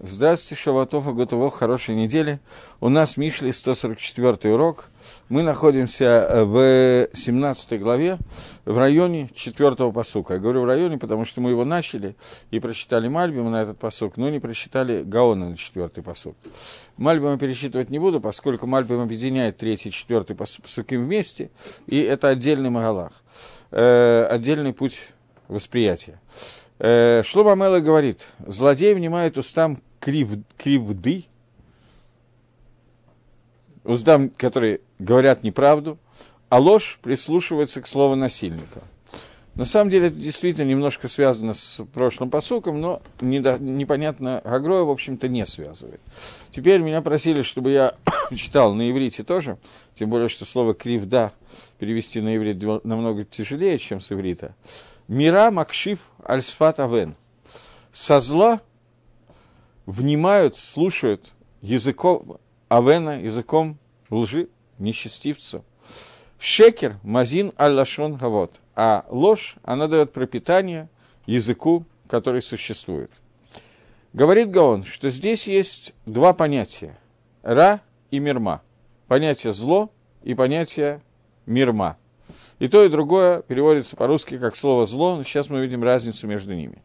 Здравствуйте, Шаватов и Готово, хорошей недели. У нас Мишли 144 урок. Мы находимся э, в 17 главе, в районе 4 посука. Я говорю в районе, потому что мы его начали и прочитали Мальбима на этот посук, но не прочитали Гаона на 4 посук. Мальбима пересчитывать не буду, поскольку Мальбим объединяет 3 и 4 посуки вместе, и это отдельный Магалах, э, отдельный путь восприятия. Э, Шлома Мела говорит, злодей внимает устам крив, кривды, уздам, которые говорят неправду, а ложь прислушивается к слову насильника. На самом деле это действительно немножко связано с прошлым посуком, но недо, непонятно, Гагроя, в общем-то, не связывает. Теперь меня просили, чтобы я читал на иврите тоже, тем более, что слово «кривда» перевести на иврит намного тяжелее, чем с иврита. «Мира макшив альсфат авен». Со зла внимают, слушают языком Авена, языком лжи, нечестивцу. Шекер, мазин аль-лашон гавот. А ложь, она дает пропитание языку, который существует. Говорит Гаон, что здесь есть два понятия. Ра и мирма. Понятие зло и понятие мирма. И то, и другое переводится по-русски как слово зло, но сейчас мы видим разницу между ними.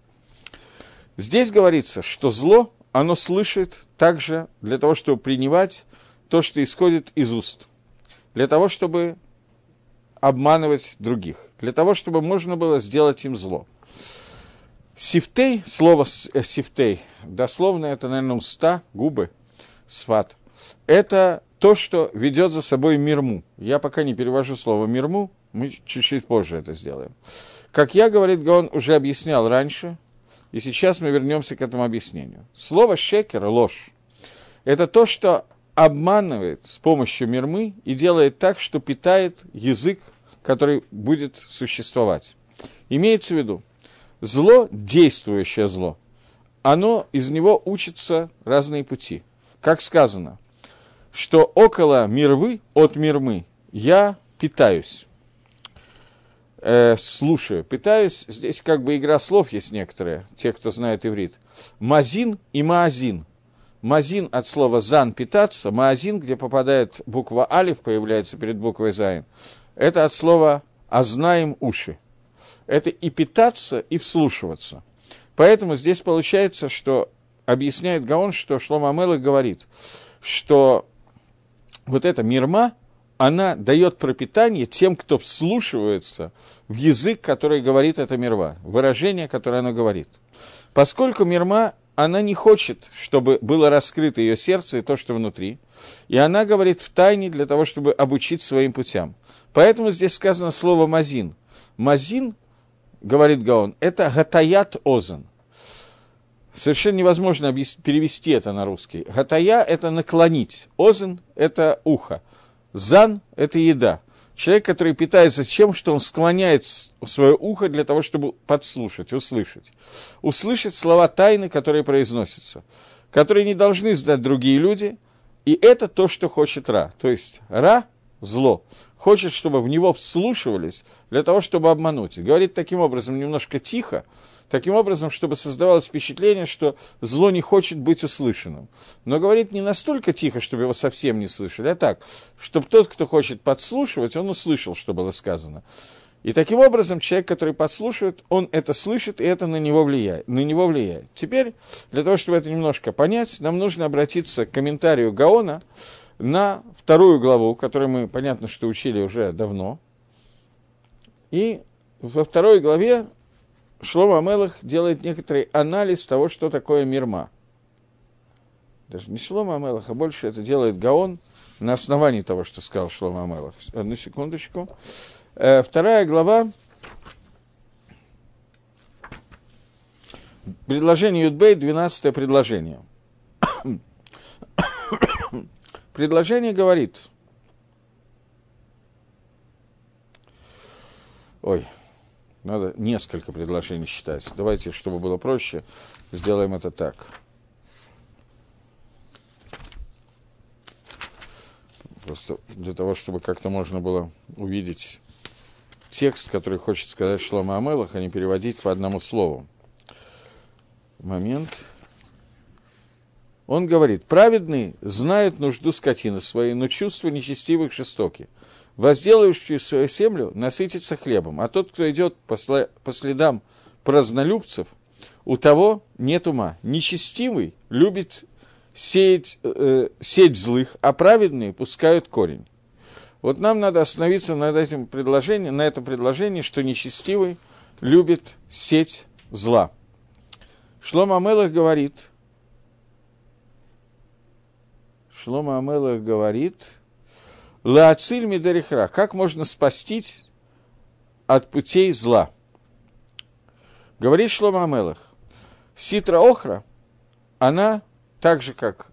Здесь говорится, что зло оно слышит также для того, чтобы принимать то, что исходит из уст, для того, чтобы обманывать других, для того, чтобы можно было сделать им зло. Сифтей, слово э, сифтей, дословно это, наверное, уста, губы, сват, это то, что ведет за собой мирму. Я пока не перевожу слово мирму, мы чуть-чуть позже это сделаем. Как я, говорит Гаон, уже объяснял раньше, и сейчас мы вернемся к этому объяснению. Слово «шекер» — ложь. Это то, что обманывает с помощью мирмы и делает так, что питает язык, который будет существовать. Имеется в виду, зло, действующее зло, оно, из него учатся разные пути. Как сказано, что около мирвы, от мирмы, я питаюсь э, слушаю, пытаюсь, здесь как бы игра слов есть некоторые, те, кто знает иврит. Мазин и маазин. Мазин от слова зан – питаться, маазин, где попадает буква алиф, появляется перед буквой зайн. Это от слова ознаем уши. Это и питаться, и вслушиваться. Поэтому здесь получается, что объясняет Гаон, что Шлома Амелах говорит, что вот эта мирма – дает пропитание тем, кто вслушивается в язык, который говорит эта мирва, выражение, которое она говорит. Поскольку мирма, она не хочет, чтобы было раскрыто ее сердце и то, что внутри, и она говорит в тайне для того, чтобы обучить своим путям. Поэтому здесь сказано слово «мазин». «Мазин», говорит Гаон, это «гатаят озан». Совершенно невозможно перевести это на русский. Гатая – это наклонить, озен – это ухо. Зан – это еда. Человек, который питается тем, что он склоняет свое ухо для того, чтобы подслушать, услышать. Услышать слова тайны, которые произносятся, которые не должны знать другие люди, и это то, что хочет Ра. То есть Ра – зло. Хочет, чтобы в него вслушивались для того, чтобы обмануть. говорит таким образом немножко тихо, таким образом, чтобы создавалось впечатление, что зло не хочет быть услышанным. Но говорит не настолько тихо, чтобы его совсем не слышали, а так, чтобы тот, кто хочет подслушивать, он услышал, что было сказано. И таким образом человек, который подслушивает, он это слышит, и это на него влияет. На него влияет. Теперь, для того, чтобы это немножко понять, нам нужно обратиться к комментарию Гаона на вторую главу, которую мы, понятно, что учили уже давно. И во второй главе Шлома Амелах делает некоторый анализ того, что такое мирма. Даже не Шлома Амелах, а больше это делает Гаон на основании того, что сказал Шлома Амелах. Одну секундочку. Э, вторая глава. Предложение Юдбей, 12 предложение. предложение говорит. Ой, надо несколько предложений считать. Давайте, чтобы было проще, сделаем это так. Просто для того, чтобы как-то можно было увидеть текст, который хочет сказать Шлома Амелах, а не переводить по одному слову. Момент. Он говорит, праведные знают нужду скотины своей, но чувства нечестивых жестоки. Возделающие свою землю насытится хлебом, а тот, кто идет по, следам празднолюбцев, у того нет ума. Нечестивый любит сеять, э, сеть злых, а праведные пускают корень. Вот нам надо остановиться над этим предложением, на этом предложении, что нечестивый любит сеть зла. Шлома Амелах говорит, Шлома Амелах говорит, Лаациль Мидарихра, как можно спастись от путей зла? Говорит Шлома Амелах, Ситра Охра, она так же, как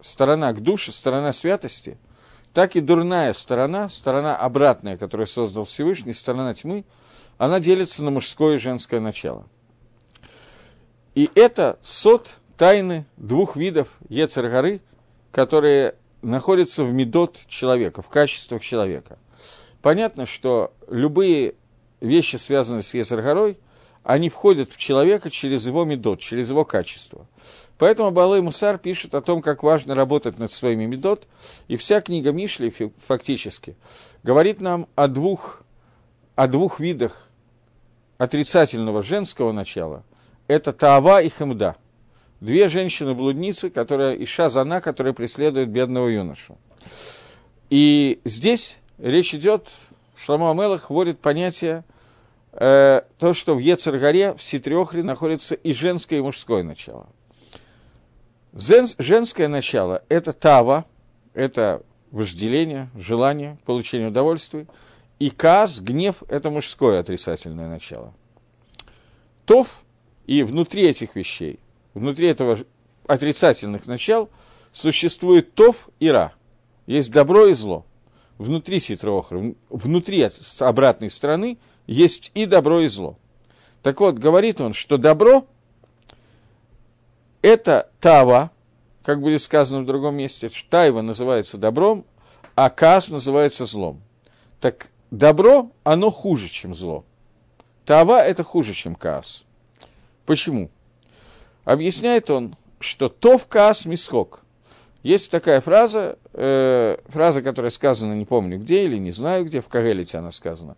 сторона к душе, сторона святости, так и дурная сторона, сторона обратная, которую создал Всевышний, сторона тьмы, она делится на мужское и женское начало. И это сот тайны двух видов Ецергары, которые находятся в медот человека, в качествах человека. Понятно, что любые вещи, связанные с Ецергарой, они входят в человека через его медот, через его качество. Поэтому Балай Мусар пишет о том, как важно работать над своими медот, и вся книга Мишли фактически говорит нам о двух, о двух видах отрицательного женского начала – это Таава и Хемда. Две женщины-блудницы, которые, и Шазана, которые преследуют бедного юношу. И здесь речь идет, Шламу Амелах вводит понятие, э, то, что в Ецаргаре, в Ситрехре находится и женское, и мужское начало. Зен, женское начало – это Тава, это вожделение, желание, получение удовольствия, и Каз, гнев – это мужское отрицательное начало. Тов и внутри этих вещей, внутри этого отрицательных начал, существует тов и ра. Есть добро и зло. Внутри ситроохра, внутри обратной стороны есть и добро, и зло. Так вот, говорит он, что добро – это тава, как будет сказано в другом месте, тайва называется добром, а каз называется злом. Так добро, оно хуже, чем зло. Тава – это хуже, чем каз. Почему? Объясняет он, что «тов каас мисхок». Есть такая фраза, э, фраза, которая сказана, не помню где или не знаю где, в Кагелите она сказана.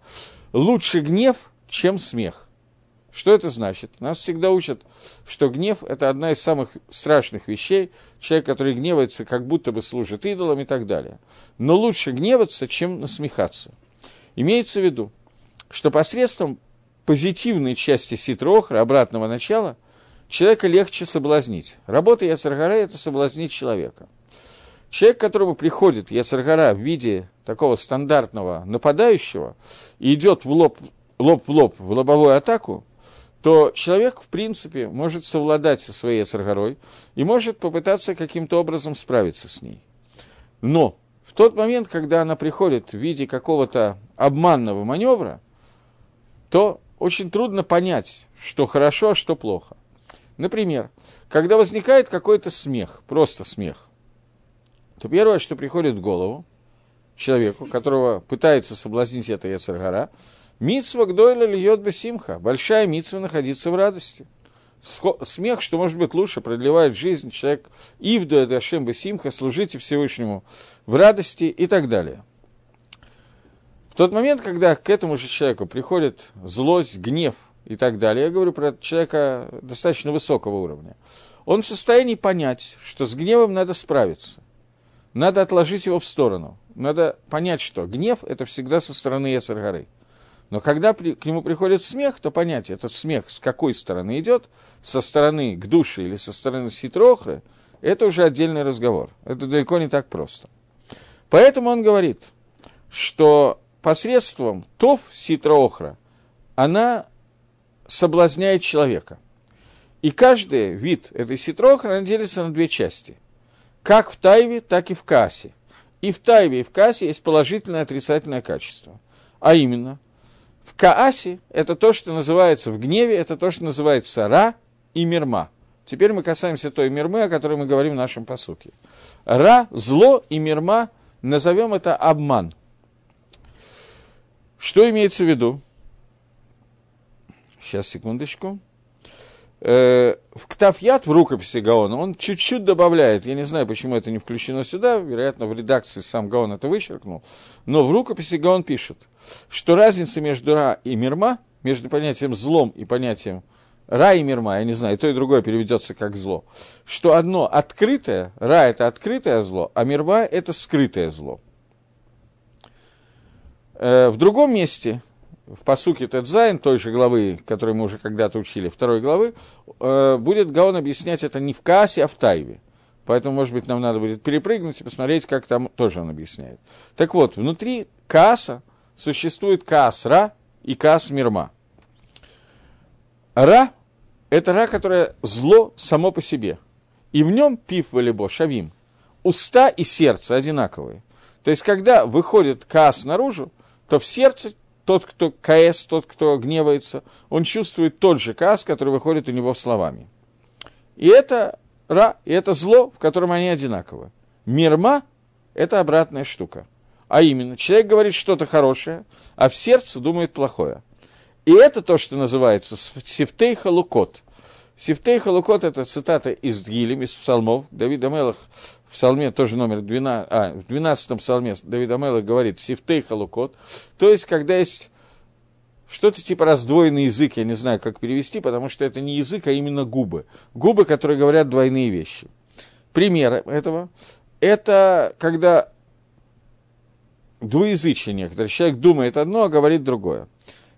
«Лучше гнев, чем смех». Что это значит? Нас всегда учат, что гнев – это одна из самых страшных вещей. Человек, который гневается, как будто бы служит идолам и так далее. Но лучше гневаться, чем насмехаться. Имеется в виду, что посредством позитивной части ситрохра, обратного начала, человека легче соблазнить. Работа Яцергара – это соблазнить человека. Человек, которому приходит Яцергара в виде такого стандартного нападающего и идет в лоб, лоб в лоб в лобовую атаку, то человек, в принципе, может совладать со своей Яцергарой и может попытаться каким-то образом справиться с ней. Но в тот момент, когда она приходит в виде какого-то обманного маневра, то очень трудно понять, что хорошо, а что плохо. Например, когда возникает какой-то смех, просто смех, то первое, что приходит в голову человеку, которого пытается соблазнить это Яцергара, митсва гдойля льет бы симха, большая митсва находиться в радости. Смех, что может быть лучше, продлевает жизнь, человек ивду это Ашем Симха, служите Всевышнему в радости и так далее. В тот момент, когда к этому же человеку приходит злость, гнев и так далее, я говорю про человека достаточно высокого уровня, он в состоянии понять, что с гневом надо справиться. Надо отложить его в сторону. Надо понять, что гнев – это всегда со стороны Ецаргары. Но когда при, к нему приходит смех, то понять, этот смех с какой стороны идет, со стороны к душе или со стороны ситрохры, это уже отдельный разговор. Это далеко не так просто. Поэтому он говорит, что посредством тов ситроохра она соблазняет человека. И каждый вид этой ситроохра делится на две части. Как в тайве, так и в кассе. И в тайве, и в кассе есть положительное и отрицательное качество. А именно, в каасе это то, что называется, в гневе это то, что называется ра и мирма. Теперь мы касаемся той мирмы, о которой мы говорим в нашем посуке. Ра, зло и мирма, назовем это обман – что имеется в виду? Сейчас, секундочку. э, в Ктафьят, в рукописи Гаона, он чуть-чуть добавляет, я не знаю, почему это не включено сюда, вероятно, в редакции сам Гаон это вычеркнул, но в рукописи Гаон пишет, что разница между Ра и Мирма, между понятием злом и понятием Ра и Мирма, я не знаю, и то, и другое переведется как зло, что одно открытое, Ра – это открытое зло, а Мирма – это скрытое зло. Э, в другом месте – в посуке Тедзайн, той же главы, которую мы уже когда-то учили, второй главы, э, будет Гаон объяснять это не в Каасе, а в Тайве. Поэтому, может быть, нам надо будет перепрыгнуть и посмотреть, как там тоже он объясняет. Так вот, внутри Кааса существует Каас Ра и Каас Мирма. Ра – это Ра, которое зло само по себе. И в нем пив валибо, шавим. Уста и сердце одинаковые. То есть, когда выходит Каас наружу, то в сердце тот, кто КС, тот, кто гневается, он чувствует тот же каас, который выходит у него в словами. И это ра, и это зло, в котором они одинаковы. Мирма – это обратная штука. А именно, человек говорит что-то хорошее, а в сердце думает плохое. И это то, что называется сифтей халукот. Сифтей халукот – это цитата из Гилем, из псалмов. Давид Амелах в псалме, тоже номер 12, а, в 12 псалме Давид Амелах говорит «сифтей халукот», то есть, когда есть что-то типа раздвоенный язык, я не знаю, как перевести, потому что это не язык, а именно губы. Губы, которые говорят двойные вещи. Пример этого – это когда двуязычие некоторые. Человек думает одно, а говорит другое.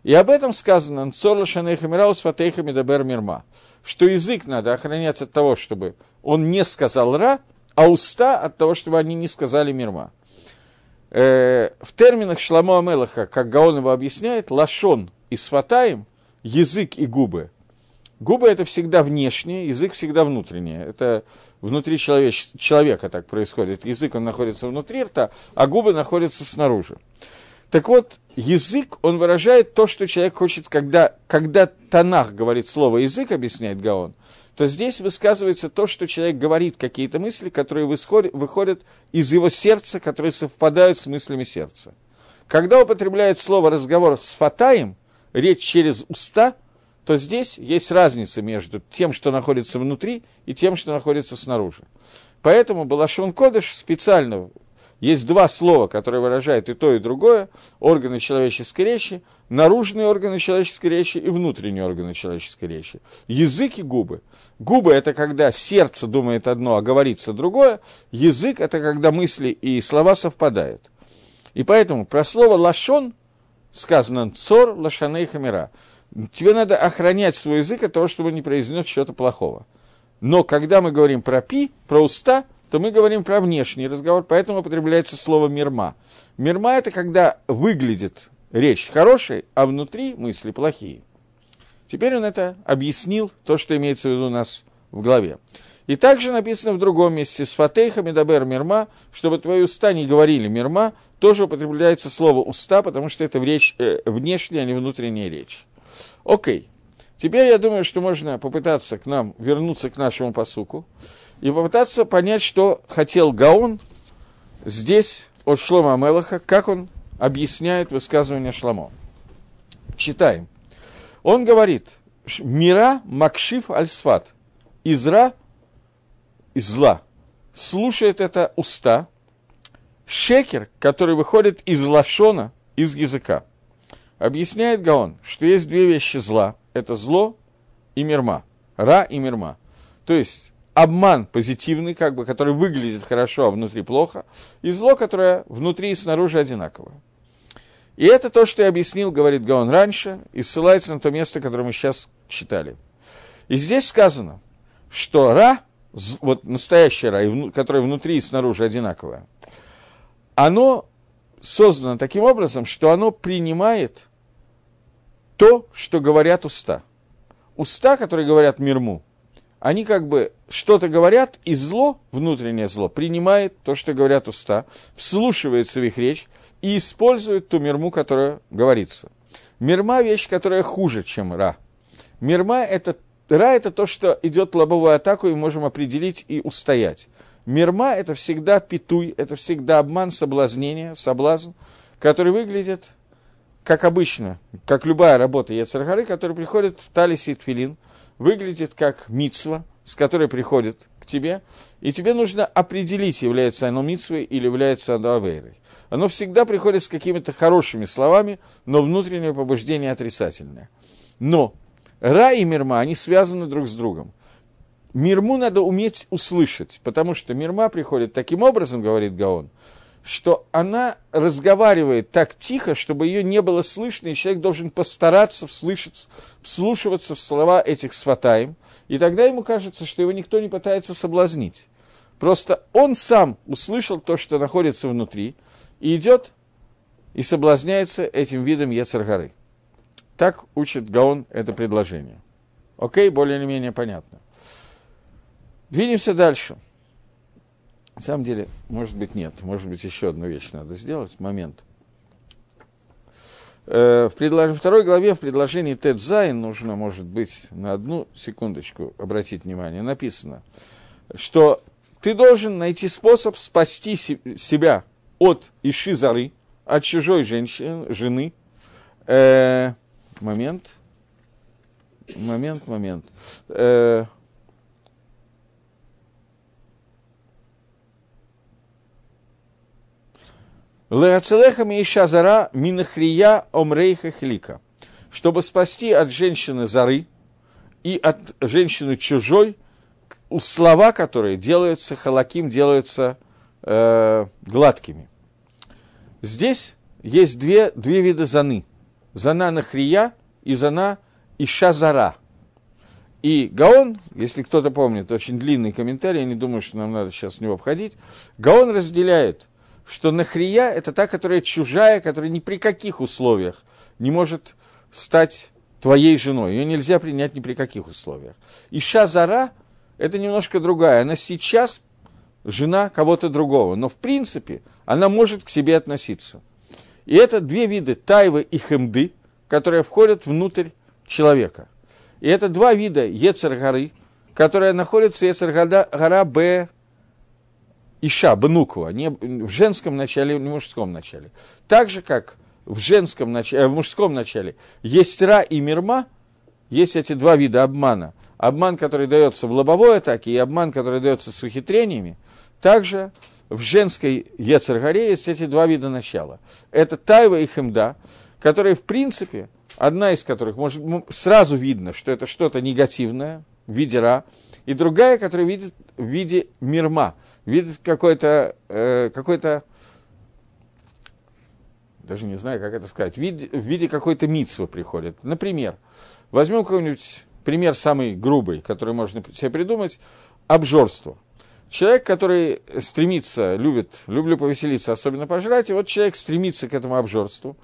И об этом сказано «Нцорла шанейхамираус фатейхами дабер мирма», что язык надо охранять от того, чтобы он не сказал «ра», а уста от того, чтобы они не сказали мирма. Э, в терминах Шламу Амелаха, как Гаон его объясняет, лашон и сватаем, язык и губы. Губы это всегда внешнее, язык всегда внутреннее. Это внутри человеч... человека так происходит. Язык он находится внутри рта, а губы находятся снаружи. Так вот, язык, он выражает то, что человек хочет, когда, когда Танах говорит слово язык, объясняет Гаон, то здесь высказывается то, что человек говорит, какие-то мысли, которые выходят из его сердца, которые совпадают с мыслями сердца. Когда употребляет слово разговор с фатаем, речь через уста, то здесь есть разница между тем, что находится внутри, и тем, что находится снаружи. Поэтому Балашон Кодыш специально есть два слова, которые выражают и то, и другое, органы человеческой речи, наружные органы человеческой речи и внутренние органы человеческой речи. Язык и губы. Губы – это когда сердце думает одно, а говорится другое. Язык – это когда мысли и слова совпадают. И поэтому про слово «лашон» сказано «цор лашаней хамера». Тебе надо охранять свой язык от того, чтобы не произнес чего-то плохого. Но когда мы говорим про пи, про уста – то мы говорим про внешний разговор, поэтому употребляется слово «мирма». «Мирма» — это когда выглядит речь хорошей, а внутри мысли плохие. Теперь он это объяснил, то, что имеется в виду у нас в главе. И также написано в другом месте «С фатейхами дабер мирма», чтобы твои уста не говорили мирма, тоже употребляется слово «уста», потому что это речь, э, внешняя, а не внутренняя речь. Окей. Теперь я думаю, что можно попытаться к нам вернуться к нашему посуку и попытаться понять, что хотел Гаон здесь от Шлома Амелаха, как он объясняет высказывание Шламо. Читаем. Он говорит, мира макшиф аль-сват, изра из зла. Слушает это уста, шекер, который выходит из лашона, из языка. Объясняет Гаон, что есть две вещи зла. Это зло и мирма. Ра и мирма. То есть обман позитивный, как бы, который выглядит хорошо, а внутри плохо, и зло, которое внутри и снаружи одинаково. И это то, что я объяснил, говорит Гаон раньше, и ссылается на то место, которое мы сейчас читали. И здесь сказано, что Ра, вот настоящее Ра, которое внутри и снаружи одинаковое, оно создано таким образом, что оно принимает то, что говорят уста. Уста, которые говорят мирму, они как бы что-то говорят, и зло, внутреннее зло, принимает то, что говорят уста, вслушивается в их речь и использует ту мирму, которая говорится. Мирма – вещь, которая хуже, чем ра. Мирма – это Ра – это то, что идет лобовую атаку, и можем определить и устоять. Мирма – это всегда питуй, это всегда обман, соблазнение, соблазн, который выглядит, как обычно, как любая работа Яцергары, который приходит в талисе и тфилин, выглядит как мицва, с которой приходит к тебе, и тебе нужно определить, является оно мицвой или является оно авейрой. Оно всегда приходит с какими-то хорошими словами, но внутреннее побуждение отрицательное. Но Ра и Мирма, они связаны друг с другом. Мирму надо уметь услышать, потому что Мирма приходит таким образом, говорит Гаон, что она разговаривает так тихо, чтобы ее не было слышно, и человек должен постараться вслышаться, вслушиваться в слова этих сватаем, и тогда ему кажется, что его никто не пытается соблазнить. Просто он сам услышал то, что находится внутри, и идет и соблазняется этим видом Ецаргары. Так учит Гаон это предложение. Окей, более или менее понятно. Двинемся дальше. На самом деле, может быть, нет. Может быть, еще одну вещь надо сделать. Момент. Э, в предлож... второй главе, в предложении Тед Зайн, нужно, может быть, на одну секундочку обратить внимание, написано, что ты должен найти способ спасти себя от Ишизары, от чужой женщины, жены. Э, момент. Момент, момент. Э, Леацелеха Мииша Зара Минахрия Омрейха Хлика. Чтобы спасти от женщины Зары и от женщины чужой, слова, которые делаются халаким, делаются э, гладкими. Здесь есть две, две вида заны. Зана Нахрия и зана Иша Зара. И Гаон, если кто-то помнит, очень длинный комментарий, я не думаю, что нам надо сейчас в него входить, Гаон разделяет – что нахрия – это та, которая чужая, которая ни при каких условиях не может стать твоей женой. Ее нельзя принять ни при каких условиях. Иша Зара – это немножко другая. Она сейчас жена кого-то другого, но в принципе она может к себе относиться. И это две виды тайвы и хемды, которые входят внутрь человека. И это два вида Ецер-горы, которые находятся Ецер-гора Б Иша, Бнуква, не в женском начале, не в мужском начале. Так же, как в, женском начале, э, в мужском начале есть Ра и Мирма, есть эти два вида обмана. Обман, который дается в лобовой атаке, и обман, который дается с ухитрениями. Также в женской Ецаргаре есть эти два вида начала. Это Тайва и Хемда, которые, в принципе, одна из которых может, сразу видно, что это что-то негативное в виде Ра, и другая, которая видит в виде мирма, видит какой-то, э, какой-то, даже не знаю, как это сказать, в виде, в виде какой-то митсвы приходит. Например, возьмем какой-нибудь пример самый грубый, который можно себе придумать, обжорство. Человек, который стремится, любит, люблю повеселиться, особенно пожрать, и вот человек стремится к этому обжорству.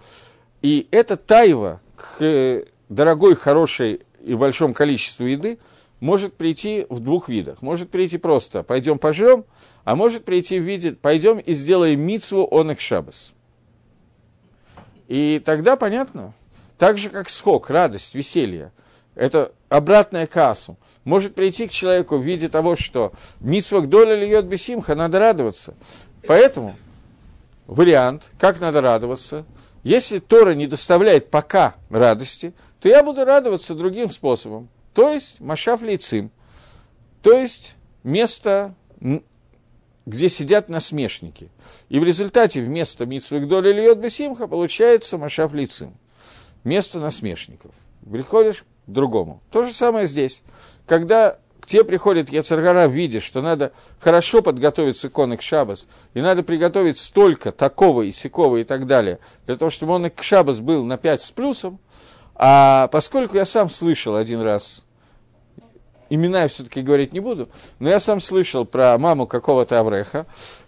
И это тайва к дорогой, хорошей и большому количеству еды – может прийти в двух видах. Может прийти просто «пойдем пожрем», а может прийти в виде «пойдем и сделаем мицву он их шабас». И тогда понятно, так же как схок, радость, веселье, это обратная кассу, может прийти к человеку в виде того, что митсвах доля льет бесимха, надо радоваться. Поэтому вариант, как надо радоваться, если Тора не доставляет пока радости, то я буду радоваться другим способом. То есть Машав Лейцим, то есть место, где сидят насмешники. И в результате вместо Митсвы Гдоли Льет Бесимха получается Машав Лейцим, место насмешников. Приходишь к другому. То же самое здесь. Когда к тебе приходит Яцергара в виде, что надо хорошо подготовиться к он к Шабас, и надо приготовить столько такого и сякого и так далее, для того, чтобы он к Шабас был на 5 с плюсом, а поскольку я сам слышал один раз, имена я все-таки говорить не буду, но я сам слышал про маму какого-то Авреха,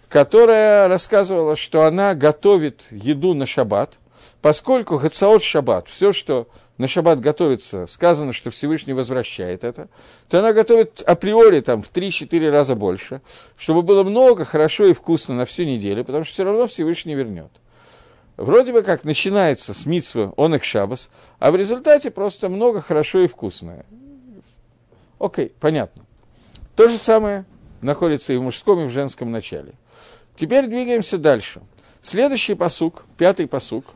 которая рассказывала, что она готовит еду на шаббат, поскольку Гацаот шаббат, все, что на шаббат готовится, сказано, что Всевышний возвращает это, то она готовит априори там в 3-4 раза больше, чтобы было много, хорошо и вкусно на всю неделю, потому что все равно Всевышний вернет вроде бы как начинается с митсвы он их шабас, а в результате просто много хорошо и вкусное. Окей, понятно. То же самое находится и в мужском, и в женском начале. Теперь двигаемся дальше. Следующий посук, пятый посук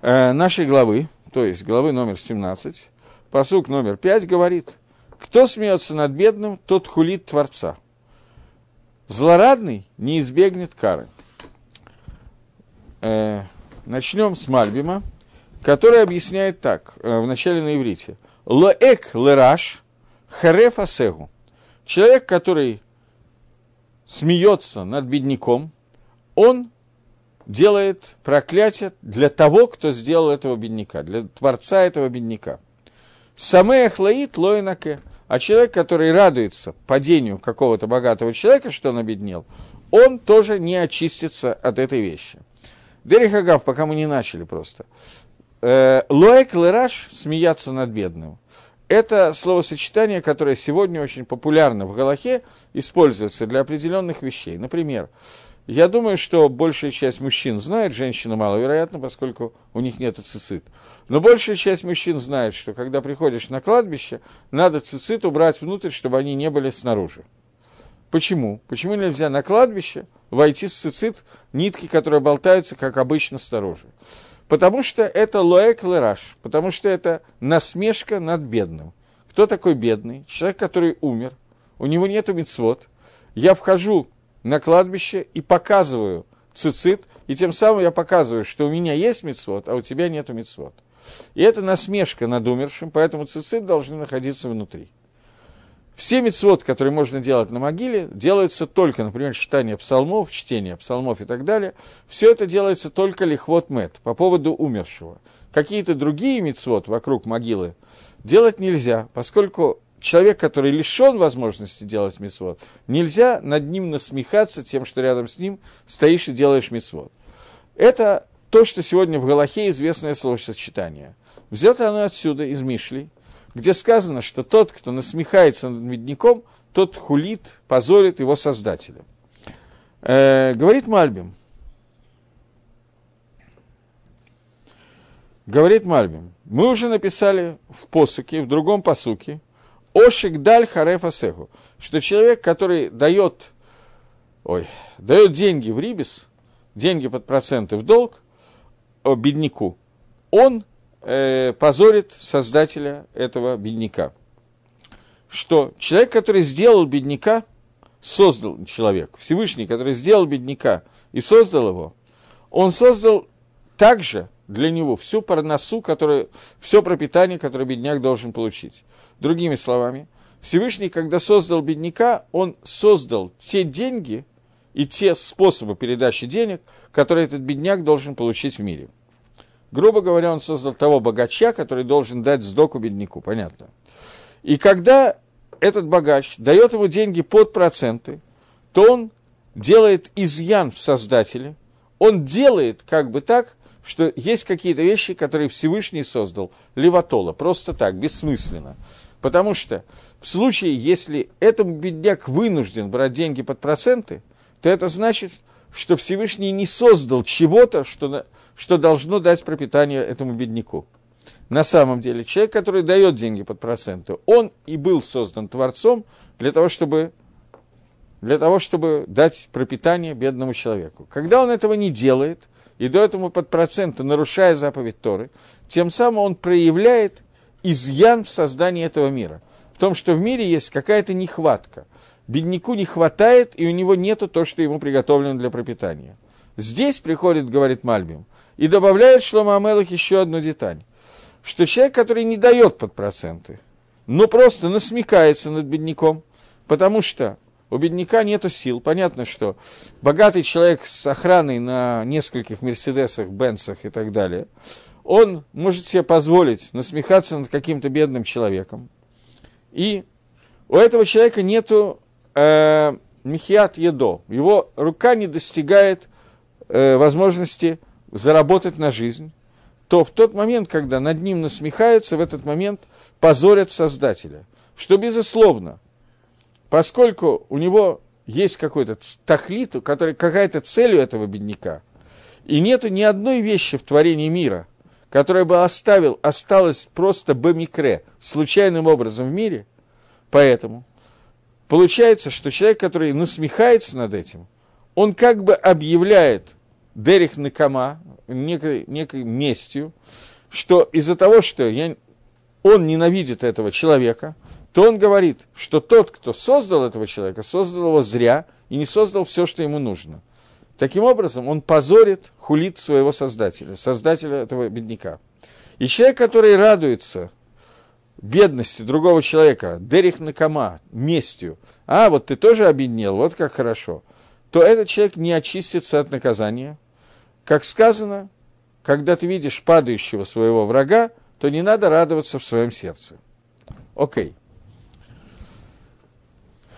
э, нашей главы, то есть главы номер 17, посук номер пять говорит, кто смеется над бедным, тот хулит Творца. Злорадный не избегнет кары. Э, начнем с Мальбима, который объясняет так, э, начале на иврите. Лоэк лераш хареф асегу. Человек, который смеется над бедняком, он делает проклятие для того, кто сделал этого бедняка, для творца этого бедняка. Самех лаит лоинаке. А человек, который радуется падению какого-то богатого человека, что он обеднел, он тоже не очистится от этой вещи. Дерихагав, пока мы не начали просто. Э, Лоэк лераш – смеяться над бедным. Это словосочетание, которое сегодня очень популярно в Галахе, используется для определенных вещей. Например, я думаю, что большая часть мужчин знает, женщины маловероятно, поскольку у них нет цицит. Но большая часть мужчин знает, что когда приходишь на кладбище, надо цицит убрать внутрь, чтобы они не были снаружи. Почему? Почему нельзя на кладбище войти с цицит, нитки, которые болтаются, как обычно, снаружи? Потому что это лоэк лераш, потому что это насмешка над бедным. Кто такой бедный? Человек, который умер, у него нет мицвод. Я вхожу на кладбище и показываю цицит, и тем самым я показываю, что у меня есть мицвод, а у тебя нет мицвод. И это насмешка над умершим, поэтому цицит должны находиться внутри. Все мицвод, которые можно делать на могиле, делаются только, например, читание псалмов, чтение псалмов и так далее. Все это делается только лихвот мед, по поводу умершего. Какие-то другие мицвод вокруг могилы делать нельзя, поскольку человек, который лишен возможности делать мицвод, нельзя над ним насмехаться тем, что рядом с ним стоишь и делаешь мицвод. Это то, что сегодня в Галахе известное словосочетание. Взято оно отсюда, из Мишли, где сказано, что тот, кто насмехается над медником, тот хулит, позорит его создателя. Э, говорит Мальбим. Говорит Мальбим. Мы уже написали в посуке, в другом посуке, Ошик даль хареф асеху, что человек, который дает, ой, дает деньги в рибис, деньги под проценты в долг о, бедняку, он э, позорит создателя этого бедняка. Что человек, который сделал бедняка, создал человек, Всевышний, который сделал бедняка и создал его, он создал также для него всю парносу, которую, все пропитание, которое бедняк должен получить. Другими словами, Всевышний, когда создал бедняка, он создал те деньги и те способы передачи денег, которые этот бедняк должен получить в мире. Грубо говоря, он создал того богача, который должен дать сдоку бедняку, понятно. И когда этот богач дает ему деньги под проценты, то он делает изъян в создателе, он делает как бы так, что есть какие-то вещи, которые Всевышний создал, леватола, просто так, бессмысленно. Потому что в случае, если этот бедняк вынужден брать деньги под проценты, то это значит, что Всевышний не создал чего-то, что, что должно дать пропитание этому бедняку. На самом деле, человек, который дает деньги под проценты, он и был создан Творцом для того, чтобы, для того, чтобы дать пропитание бедному человеку. Когда он этого не делает, и до этого под проценты, нарушая заповедь Торы, тем самым он проявляет изъян в создании этого мира. В том, что в мире есть какая-то нехватка. Бедняку не хватает, и у него нету то, что ему приготовлено для пропитания. Здесь приходит, говорит Мальбим, и добавляет Шлома Амелах еще одну деталь, что человек, который не дает под проценты, но просто насмекается над бедняком, потому что у бедняка нету сил. Понятно, что богатый человек с охраной на нескольких Мерседесах, Бенцах и так далее, он может себе позволить насмехаться над каким-то бедным человеком. И у этого человека нету э, михиат едо. Его рука не достигает э, возможности заработать на жизнь. То в тот момент, когда над ним насмехаются, в этот момент позорят Создателя. Что, безусловно, поскольку у него есть какой-то тахлит, который, какая-то цель у этого бедняка, и нету ни одной вещи в творении мира, которая бы оставил, осталась просто бомикре, случайным образом в мире, поэтому получается, что человек, который насмехается над этим, он как бы объявляет Дерих Накама, некой, некой местью, что из-за того, что я он ненавидит этого человека, то он говорит, что тот, кто создал этого человека, создал его зря и не создал все, что ему нужно. Таким образом, он позорит, хулит своего создателя, создателя этого бедняка. И человек, который радуется бедности другого человека, дерих накама, местью, а вот ты тоже обеднел, вот как хорошо, то этот человек не очистится от наказания. Как сказано, когда ты видишь падающего своего врага, то не надо радоваться в своем сердце. Окей.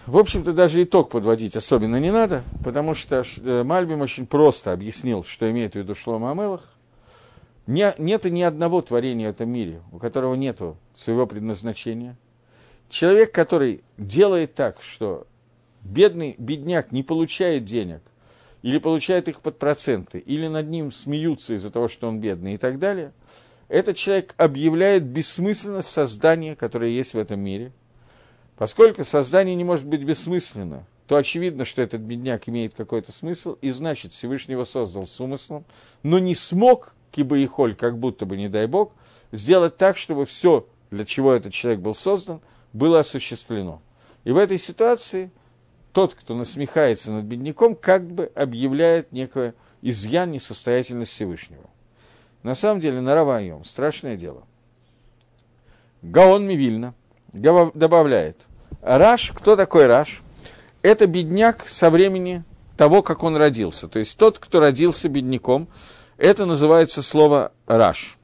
В общем-то, даже итог подводить особенно не надо, потому что э, Мальбим очень просто объяснил, что имеет в виду Шлома Амелах. Не, нет ни одного творения в этом мире, у которого нет своего предназначения. Человек, который делает так, что бедный бедняк не получает денег, или получает их под проценты, или над ним смеются из-за того, что он бедный и так далее, этот человек объявляет бессмысленность создания, которое есть в этом мире – Поскольку создание не может быть бессмысленно, то очевидно, что этот бедняк имеет какой-то смысл, и значит, Всевышнего создал с умыслом, но не смог, киба и холь, как будто бы, не дай бог, сделать так, чтобы все, для чего этот человек был создан, было осуществлено. И в этой ситуации тот, кто насмехается над бедняком, как бы объявляет некое изъян несостоятельность Всевышнего. На самом деле, на Равайом страшное дело. Гаон Мивильна – добавляет. Раш, кто такой Раш? Это бедняк со времени того, как он родился. То есть тот, кто родился бедняком, это называется слово Раш.